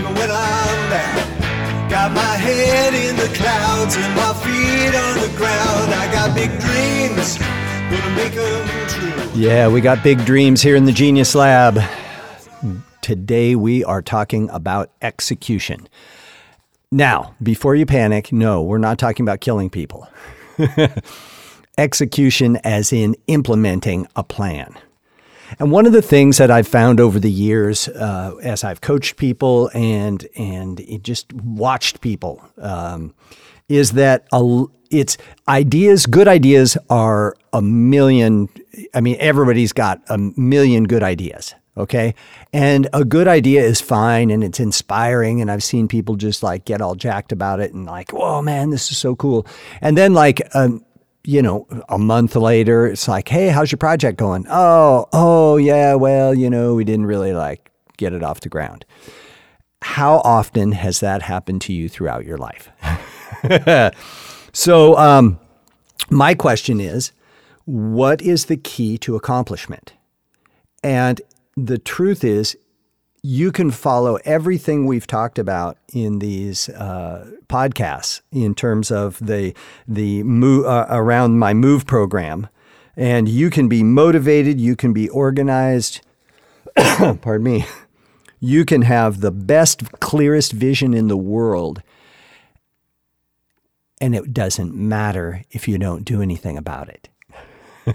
even when I'm down. Got my head in the clouds and my feet on the ground. I got big dreams, gonna make true. Yeah, we got big dreams here in the Genius Lab. Today we are talking about execution. Now, before you panic, no, we're not talking about killing people. execution as in implementing a plan. And one of the things that I've found over the years, uh, as I've coached people and and just watched people, um, is that a, it's ideas. Good ideas are a million. I mean, everybody's got a million good ideas. Okay. And a good idea is fine and it's inspiring. And I've seen people just like get all jacked about it and like, whoa, man, this is so cool. And then, like, um, you know, a month later, it's like, hey, how's your project going? Oh, oh, yeah, well, you know, we didn't really like get it off the ground. How often has that happened to you throughout your life? so, um, my question is what is the key to accomplishment? And the truth is, you can follow everything we've talked about in these uh, podcasts in terms of the the move, uh, around my move program, and you can be motivated, you can be organized. pardon me. You can have the best, clearest vision in the world, and it doesn't matter if you don't do anything about it.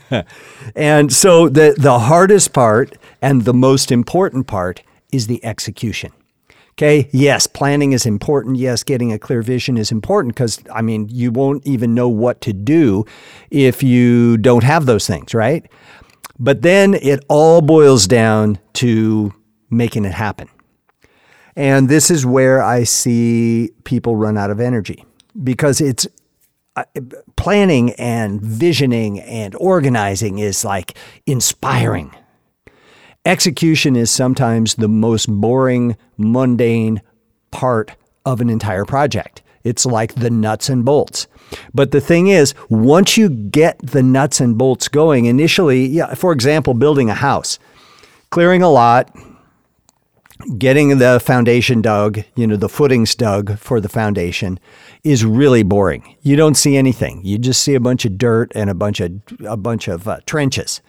and so the the hardest part and the most important part is the execution. Okay, yes, planning is important. Yes, getting a clear vision is important because, I mean, you won't even know what to do if you don't have those things, right? But then it all boils down to making it happen. And this is where I see people run out of energy because it's uh, planning and visioning and organizing is like inspiring Execution is sometimes the most boring, mundane part of an entire project. It's like the nuts and bolts. But the thing is, once you get the nuts and bolts going, initially, yeah, for example, building a house, clearing a lot, getting the foundation dug, you know, the footings dug for the foundation is really boring. You don't see anything. You just see a bunch of dirt and a bunch of a bunch of uh, trenches.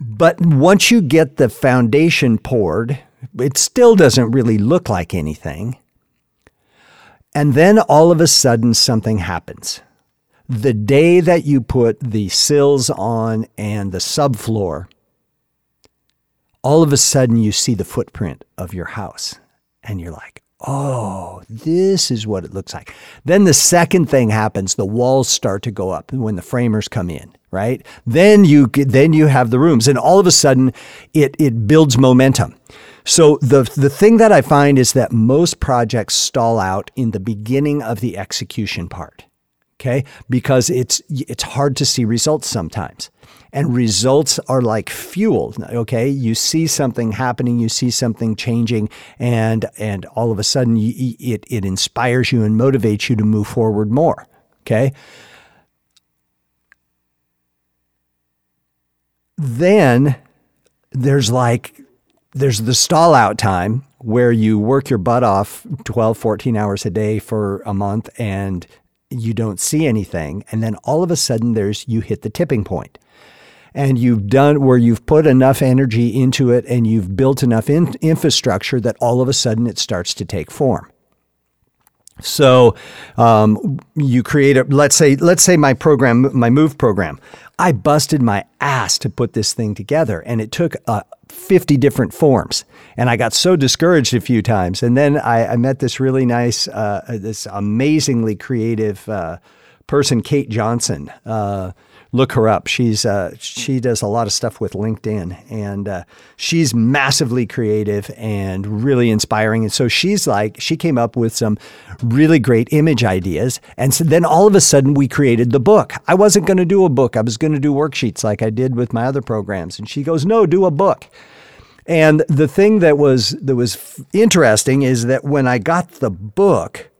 But once you get the foundation poured, it still doesn't really look like anything. And then all of a sudden, something happens. The day that you put the sills on and the subfloor, all of a sudden you see the footprint of your house. And you're like, oh, this is what it looks like. Then the second thing happens the walls start to go up when the framers come in right? Then you then you have the rooms, and all of a sudden, it it builds momentum. So the the thing that I find is that most projects stall out in the beginning of the execution part. Okay, because it's it's hard to see results sometimes. And results are like fuel. Okay, you see something happening, you see something changing, and and all of a sudden, you, it it inspires you and motivates you to move forward more. Okay, then there's like there's the stall out time where you work your butt off 12 14 hours a day for a month and you don't see anything. And then all of a sudden there's you hit the tipping point. And you've done where you've put enough energy into it and you've built enough in, infrastructure that all of a sudden it starts to take form so um, you create a let's say let's say my program my move program I busted my ass to put this thing together, and it took uh, 50 different forms. And I got so discouraged a few times. And then I, I met this really nice, uh, this amazingly creative uh, person, Kate Johnson. Uh, look her up. She's uh, she does a lot of stuff with LinkedIn, and uh, she's massively creative and really inspiring. And so she's like, she came up with some really great image ideas, and so then all of a sudden we created the book. I wasn't going to do a book. I was going to do worksheets like I did with my other programs, and she goes, "No, do a book." And the thing that was that was interesting is that when I got the book,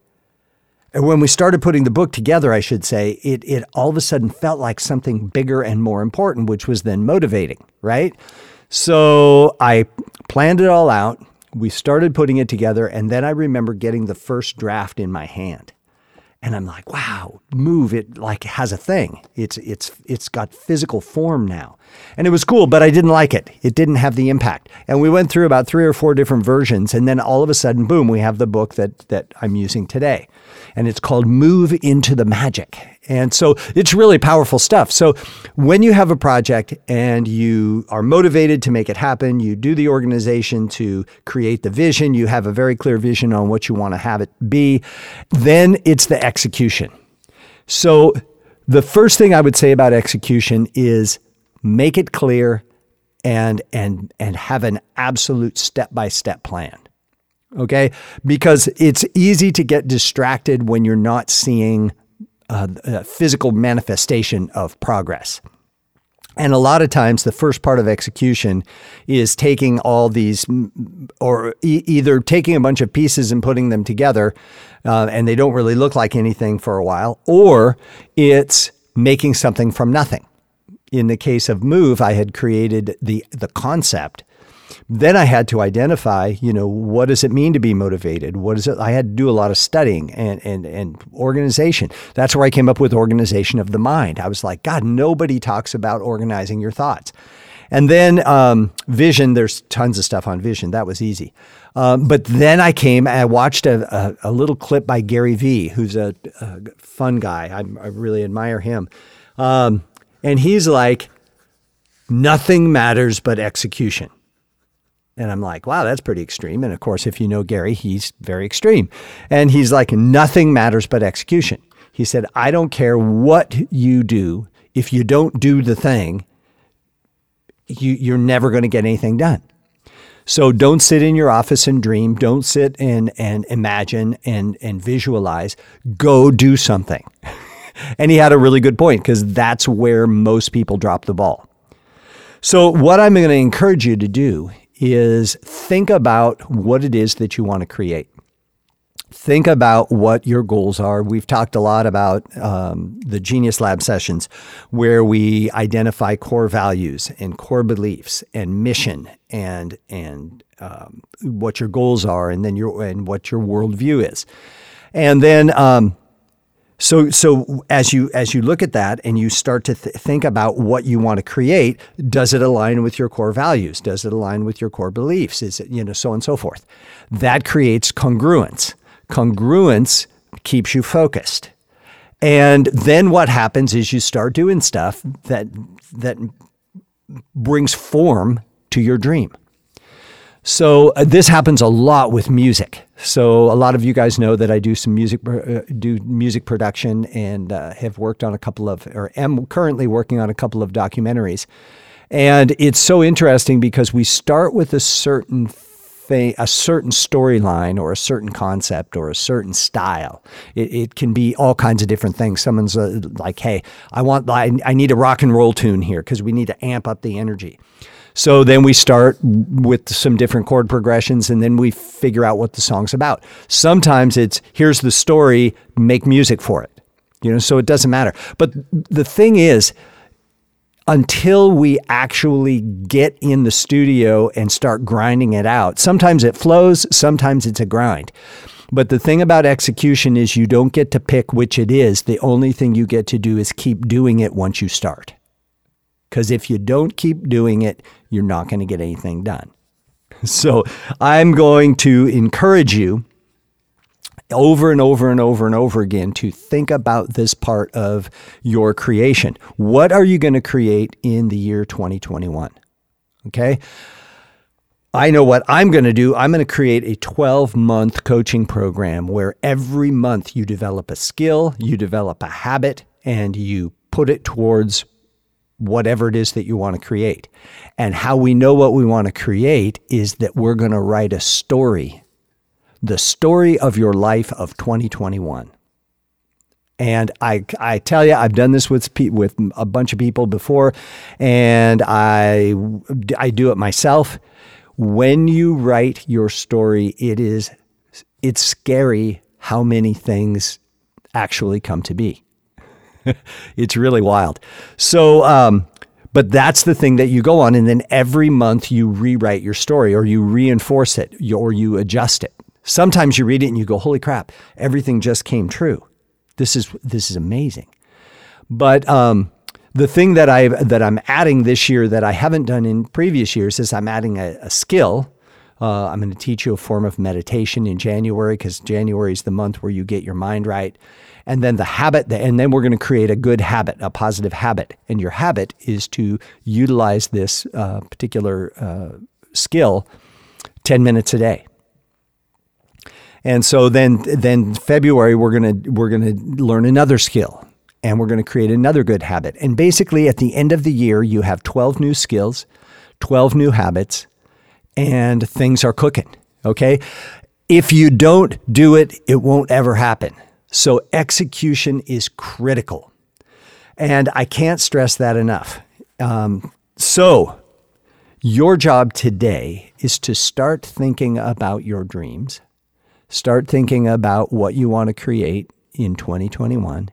and when we started putting the book together, I should say, it, it all of a sudden felt like something bigger and more important, which was then motivating, right? So I planned it all out, We started putting it together, and then I remember getting the first draft in my hand. And I'm like, wow, move it like has a thing. It's it's it's got physical form now. And it was cool, but I didn't like it. It didn't have the impact. And we went through about three or four different versions, and then all of a sudden, boom, we have the book that that I'm using today. And it's called Move into the Magic. And so it's really powerful stuff. So when you have a project and you are motivated to make it happen, you do the organization to create the vision, you have a very clear vision on what you want to have it be, then it's the execution. So the first thing I would say about execution is make it clear and and and have an absolute step-by-step plan. Okay? Because it's easy to get distracted when you're not seeing a physical manifestation of progress. And a lot of times, the first part of execution is taking all these, or e- either taking a bunch of pieces and putting them together, uh, and they don't really look like anything for a while, or it's making something from nothing. In the case of Move, I had created the the concept, then I had to identify, you know, what does it mean to be motivated? What is it? I had to do a lot of studying and, and, and organization. That's where I came up with organization of the mind. I was like, God, nobody talks about organizing your thoughts. And then um, vision, there's tons of stuff on vision. That was easy. Um, but then I came, I watched a, a, a, little clip by Gary Vee, who's a, a fun guy. I, I, really admire him. Um, and he's like, nothing matters but execution. And I'm like, wow, that's pretty extreme. And of course, if you know Gary, he's very extreme. And he's like, nothing matters but execution. He said, I don't care what you do. If you don't do the thing, you, you're never going to get anything done. So don't sit in your office and dream. Don't sit and, and imagine and, and visualize. Go do something. and he had a really good point because that's where most people drop the ball. So, what I'm going to encourage you to do is think about what it is that you want to create. Think about what your goals are. We've talked a lot about um, the Genius Lab sessions where we identify core values and core beliefs and mission and and um, what your goals are and then your and what your worldview is. And then um, so, so as you as you look at that and you start to th- think about what you want to create, does it align with your core values? Does it align with your core beliefs? Is it you know so on and so forth? That creates congruence. Congruence keeps you focused, and then what happens is you start doing stuff that that brings form to your dream. So uh, this happens a lot with music. So a lot of you guys know that I do some music, uh, do music production, and uh, have worked on a couple of, or am currently working on a couple of documentaries. And it's so interesting because we start with a certain thing, a certain storyline, or a certain concept, or a certain style. It, it can be all kinds of different things. Someone's uh, like, "Hey, I want, I, I need a rock and roll tune here because we need to amp up the energy." So then we start with some different chord progressions and then we figure out what the song's about. Sometimes it's here's the story, make music for it. You know, so it doesn't matter. But the thing is, until we actually get in the studio and start grinding it out, sometimes it flows, sometimes it's a grind. But the thing about execution is you don't get to pick which it is. The only thing you get to do is keep doing it once you start. Because if you don't keep doing it, you're not going to get anything done. So I'm going to encourage you over and over and over and over again to think about this part of your creation. What are you going to create in the year 2021? Okay. I know what I'm going to do. I'm going to create a 12 month coaching program where every month you develop a skill, you develop a habit, and you put it towards whatever it is that you want to create. And how we know what we want to create is that we're going to write a story, the story of your life of 2021. And I, I tell you, I've done this with with a bunch of people before, and I, I do it myself. When you write your story, it is, it's scary how many things actually come to be. it's really wild. So, um, But that's the thing that you go on. And then every month you rewrite your story or you reinforce it or you adjust it. Sometimes you read it and you go, holy crap, everything just came true. This is, this is amazing. But um, the thing that I that I'm adding this year that I haven't done in previous years is I'm adding a, a skill. Uh, I'm going to teach you a form of meditation in January because January is the month where you get your mind right, and then the habit, and then we're going to create a good habit, a positive habit, and your habit is to utilize this uh, particular uh, skill ten minutes a day. And so then, then February we're gonna we're gonna learn another skill and we're going to create another good habit. And basically, at the end of the year, you have 12 new skills, 12 new habits, and things are cooking. Okay. If you don't do it, it won't ever happen. So, execution is critical. And I can't stress that enough. Um, so, your job today is to start thinking about your dreams, start thinking about what you want to create in 2021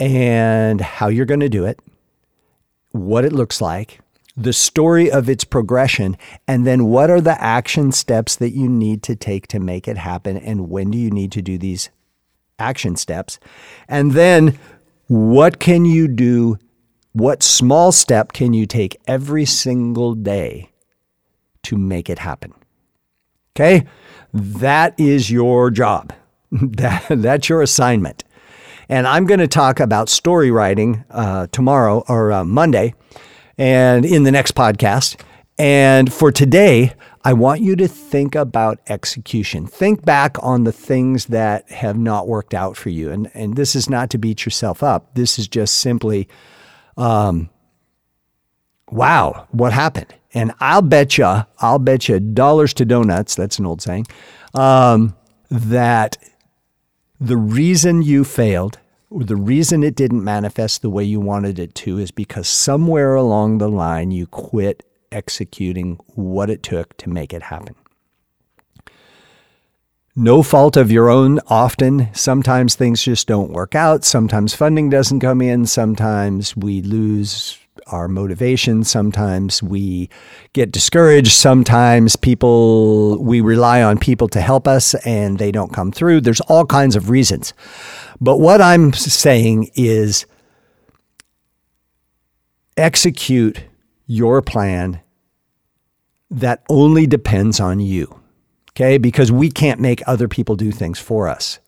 and how you're going to do it, what it looks like, the story of its progression, and then what are the action steps that you need to take to make it happen, and when do you need to do these action steps? And then what can you do? What small step can you take every single day to make it happen? Okay? That is your job. that, that's your assignment. And I'm going to talk about story writing uh, tomorrow or uh, Monday and in the next podcast. And for today, I want you to think about execution. Think back on the things that have not worked out for you. And, and this is not to beat yourself up. This is just simply, um, wow, what happened? And I'll bet you, I'll bet you dollars to donuts, that's an old saying, um, that the reason you failed, the reason it didn't manifest the way you wanted it to, is because somewhere along the line you quit executing what it took to make it happen. No fault of your own, often. Sometimes things just don't work out. Sometimes funding doesn't come in. Sometimes we lose our motivation. Sometimes we get discouraged. Sometimes people, we rely on people to help us and they don't come through. There's all kinds of reasons. But what I'm saying is execute your plan that only depends on you. Okay? Because we can't make other people do things for us.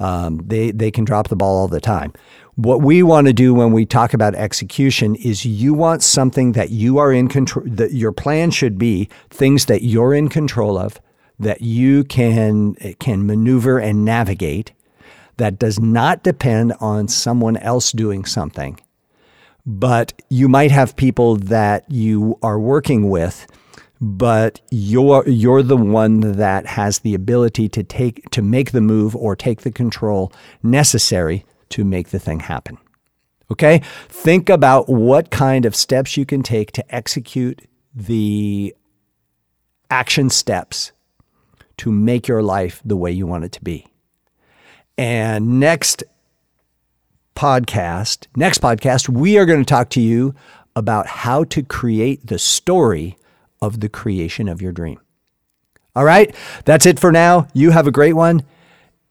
Um, they, they can drop the ball all the time. What we want to do when we talk about execution is you want something that you are in control, that your plan should be things that you're in control of, that you can, can maneuver and navigate, that does not depend on someone else doing something. But you might have people that you are working with but you're you're the one that has the ability to take to make the move or take the control necessary to make the thing happen. Okay? Think about what kind of steps you can take to execute the action steps to make your life the way you want it to be. And next podcast, next podcast, we are going to talk to you about how to create the story of the creation of your dream. All right, that's it for now. You have a great one.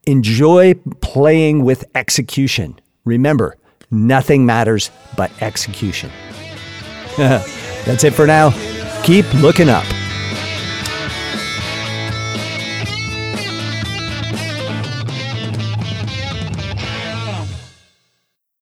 Enjoy playing with execution. Remember, nothing matters but execution. that's it for now. Keep looking up.